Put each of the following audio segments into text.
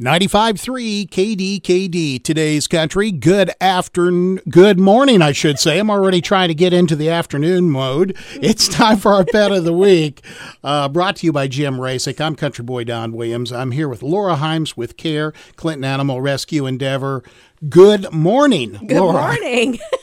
95.3 KDKD, today's country. Good afternoon, good morning, I should say. I'm already trying to get into the afternoon mode. It's time for our pet of the week, uh, brought to you by Jim Rasick. I'm Country Boy Don Williams. I'm here with Laura Himes with CARE, Clinton Animal Rescue Endeavor. Good morning, Good Laura. morning.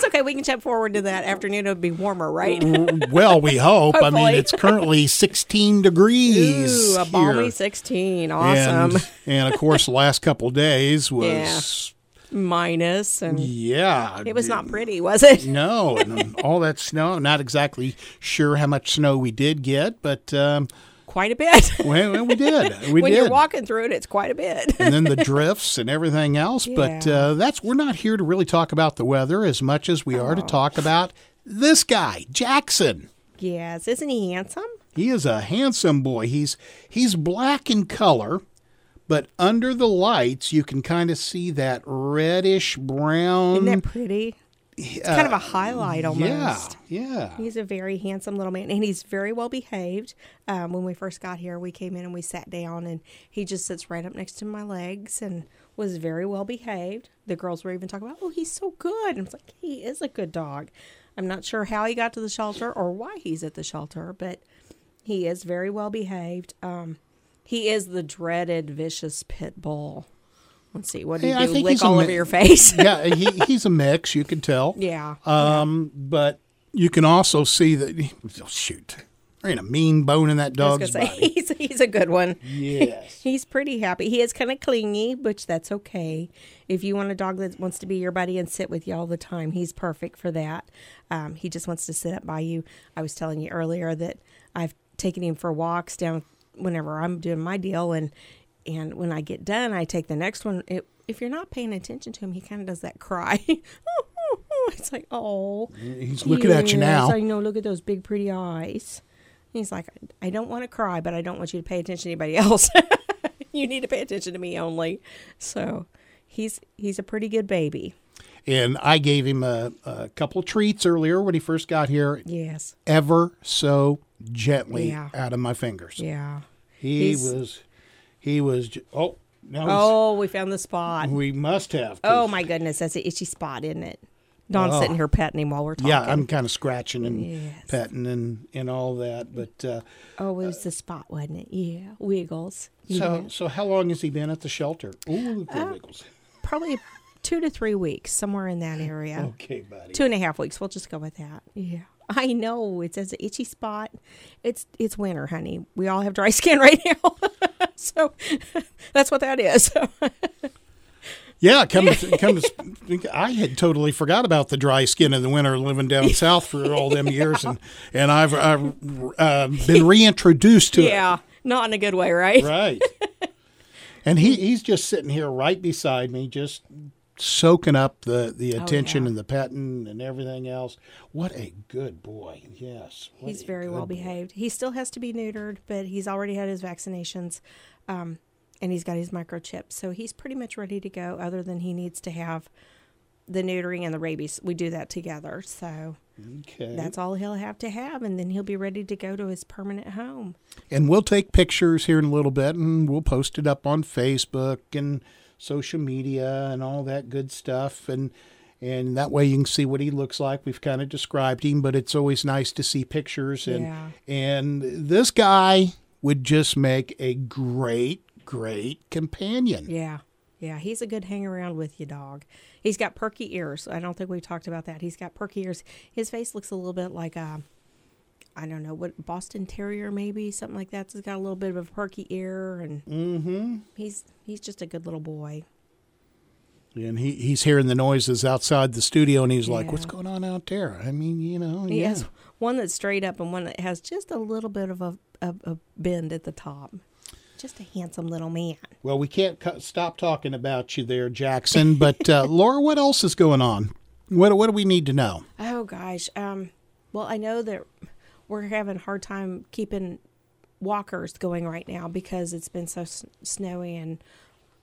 That's okay. We can jump forward to that afternoon. It'll be warmer, right? Well, we hope. I mean, it's currently 16 degrees. Ooh, a balmy here. 16. Awesome. And, and of course, the last couple of days was Minus, and yeah. it was not pretty, was it? No, and all that snow. Not exactly sure how much snow we did get, but um, Quite a bit. well, well, we did. We when did. you're walking through it, it's quite a bit. and then the drifts and everything else. But uh, that's we're not here to really talk about the weather as much as we Oh. are to talk about this guy, Jackson. yes, isn't he handsome? He is a handsome boy. He's he's black in color, but under the lights you can kind of see that reddish brown. Isn't that pretty? It's kind of a highlight almost. Uh, yeah, yeah. He's a very handsome little man, and he's very well behaved. Um, when we first got here, we came in and we sat down, and he just sits right up next to my legs and was very well behaved. The girls were even talking about, "Oh, he's so good." And I was like, "He is a good dog." I'm not sure how he got to the shelter or why he's at the shelter, but he is very well behaved. Um, he is the dreaded vicious pit bull. Let's see, what do you Yeah, I do? think Lick he's all mi- over your face? yeah, he, he's a mix. You can tell. yeah. Um, but you can also see that. Oh, shoot, there ain't a mean bone in that dog's say body. he's he's a good one. Yes. He's pretty happy. He is kind of clingy, but that's okay. If you want a dog that wants to be your buddy and sit with you all the time, he's perfect for that. Um, he just wants to sit up by you. I was telling you earlier that I've taken him for walks down whenever I'm doing my deal, and and when I get done, I take the next one. It, if you're not paying attention to him, he kind of does that cry. it's like, oh, He's looking at you now. Yes, I know. Look at those big, pretty eyes. He's like, I don't want to cry, but I don't want you to pay attention to anybody else. you need to pay attention to me only. So he's he's a pretty good baby. And I gave him a, a couple treats earlier when he first got here, Yes. ever so gently Yeah. out of my fingers. Yeah. He He's- was, he was. Oh, now Oh, we found the spot. we must have. Oh my goodness, that's an itchy spot, isn't it? Don's Oh. sitting here petting him while we're talking. Yeah, I'm kind of scratching and Yes. petting and, and all that. But uh, Oh, it was the spot, wasn't it? Yeah, wiggles. so Yeah. so how long has he been at the shelter? Ooh, the Uh, wiggles. probably two to three weeks, somewhere in that area. Okay, buddy. Two and a half weeks. We'll just go with that. Yeah. I know it says an itchy spot. It's it's winter, honey. We all have dry skin right now, so that's what that is. Yeah, come to, come to, think- I had totally forgot about the dry skin in the winter living down south for all them years, and and I've, I've uh, been reintroduced to yeah, not in a good way, right? Right. And he he's just sitting here right beside me, just soaking up the the attention Oh, yeah. and the petting and everything else. What a good boy! Yes, He's very well boy. behaved. He still has to be neutered, but he's already had his vaccinations, um, and he's got his microchip, so he's pretty much ready to go. Other than he needs to have the neutering and the rabies, we do that together. So Okay. that's all he'll have to have, and then he'll be ready to go to his permanent home. And we'll take pictures here in a little bit and we'll post it up on Facebook and social media and all that good stuff and and that way you can see what he looks like. We've kind of described him, but it's always nice to see pictures and Yeah. and this guy would just make a great great companion. Yeah. Yeah, he's a good hang around with you dog. He's got perky ears. I don't think we've talked about that. He's got perky ears. His face looks a little bit like a, I don't know what Boston Terrier maybe something like that. He's got a little bit of a perky ear, and Mm-hmm. he's he's just a good little boy. And he, he's hearing the noises outside the studio and he's like, What's going on out there? I mean, you know, He yeah. has one that's straight up and one that has just a little bit of a, a, a bend at the top. Just a handsome little man. Well, we can't cu- stop talking about you there, Jackson. But uh, Laura, what else is going on? What what do we need to know? Oh gosh. Um, well, I know that we're having a hard time keeping walkers going right now because it's been so s- snowy and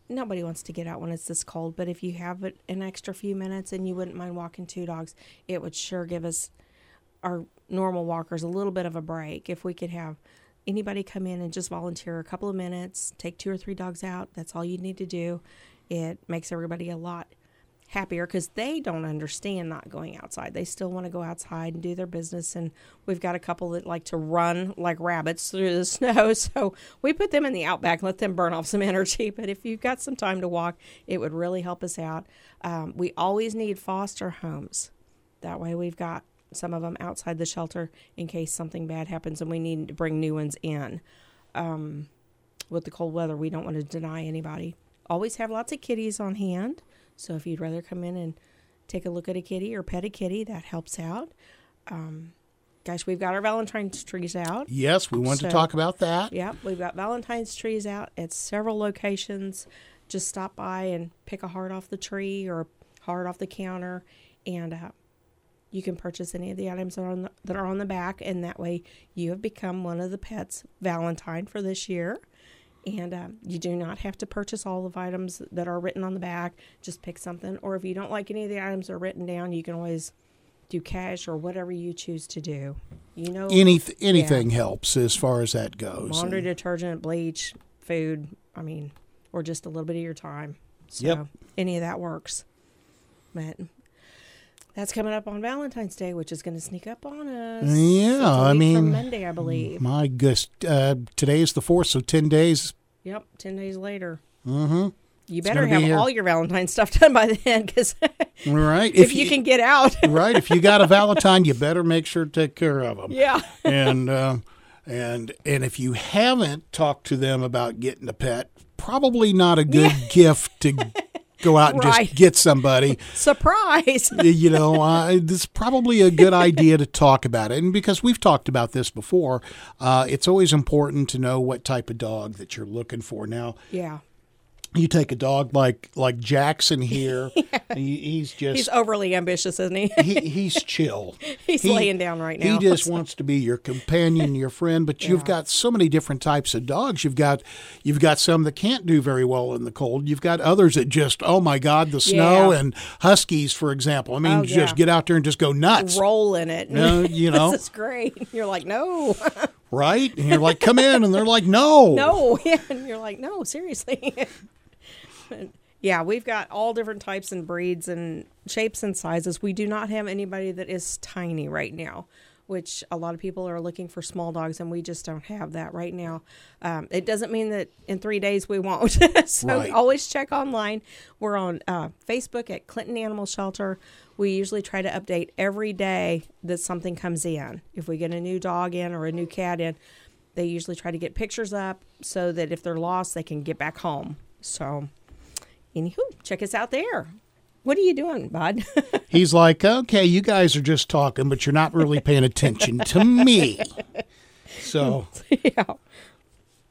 nobody wants to get out when it's this cold. But if you have it an extra few minutes and you wouldn't mind walking two dogs, it would sure give us our normal walkers a little bit of a break if we could have anybody come in and just volunteer a couple of minutes, take two or three dogs out. That's all you need to do. It makes everybody a lot happier because they don't understand not going outside. They still want to go outside and do their business. And we've got a couple that like to run like rabbits through the snow. So we put them in the outback, let them burn off some energy. But if you've got some time to walk, it would really help us out. Um, we always need foster homes. That way we've got some of them outside the shelter in case something bad happens and we need to bring new ones in. Um, with the cold weather, we don't want to deny anybody. Always have lots of kitties on hand. So if you'd rather come in and take a look at a kitty or pet a kitty, that helps out. Um, gosh, we've got our Valentine's trees out. Yes, we want So- to talk about that. Yep, we've got Valentine's trees out at several locations. Just stop by and pick a heart off the tree or heart off the counter, and uh, you can purchase any of the items that are, on the, that are on the back, and that way you have become one of the pets Valentine for this year. And uh, you do not have to purchase all the items that are written on the back. Just pick something, or if you don't like any of the items that are written down, you can always do cash or whatever you choose to do. You know, Any, anything helps as far as that goes. laundry detergent, bleach, food. I mean, or just a little bit of your time. So Yep. any of that works. But that's coming up on Valentine's Day, which is going to sneak up on us. Yeah, I mean, Monday, I believe. My goodness, uh, today is the fourth, so ten days. Yep, ten days later. Mm-hmm. You better have here. all your Valentine stuff done by then, because right if, you, can get out, right, if you got a Valentine, you better make sure to take care of them. yeah, and uh, and and if you haven't talked to them about getting a pet, probably not a good gift to go out and Right. just get somebody. surprise. you know, uh, it's probably a good idea to talk about it. And because we've talked about this before, uh, it's always important to know what type of dog that you're looking for. Now, yeah, you take a dog like like Jackson here, he, he's just he's overly ambitious, isn't he? he, he's chill. He's He- laying down right now. He just wants to be your companion, your friend. But you've got so many different types of dogs. You've got you've got some that can't do very well in the cold. You've got others that just oh my god, the snow Yeah. and huskies, for example. I mean, Oh, just yeah. get out there and just go nuts, roll in it. Uh, you know. is great. You're like, no, right? And you're like, come in, and they're like, no, no, yeah, and you're like, no, seriously. Yeah, we've got all different types and breeds and shapes and sizes. We do not have anybody that is tiny right now, which a lot of people are looking for small dogs, and we just don't have that right now. Um, it doesn't mean that in three days we won't. so Right. always check online. We're on uh, Facebook at Clinton Animal Shelter. We usually try to update every day that something comes in. If we get a new dog in or a new cat in, they usually try to get pictures up so that if they're lost, they can get back home. So, anywho, check us out there. What are you doing, bud? He's like, okay, you guys are just talking, but you're not really paying attention to me. So, yeah.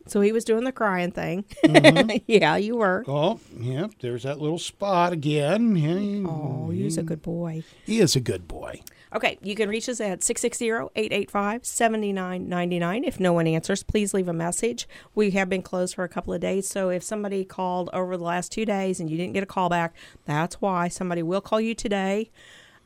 So he was doing the crying thing. Mm-hmm. yeah, you were. oh, yeah, there's that little spot again. Yeah, Oh, he's a good boy. He is a good boy. Okay, you can reach us at 660-885-7999. If no one answers, please leave a message. We have been closed for a couple of days, so if somebody called over the last two days and you didn't get a call back, that's why. Somebody will call you today.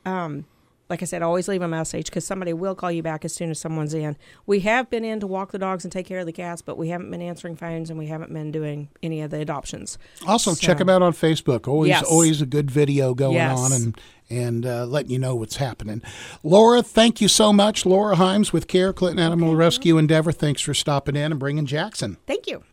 Um, like I said, always leave a message because somebody will call you back as soon as someone's in. We have been in to walk the dogs and take care of the cats, but we haven't been answering phones and we haven't been doing any of the adoptions. Also, check them out on Facebook. Always, Yes. always a good video going Yes. on and and uh, letting you know what's happening. Laura, thank you so much. Laura Himes with Care Clinton Animal Rescue Endeavor. Thanks for stopping in and bringing Jackson. Thank you.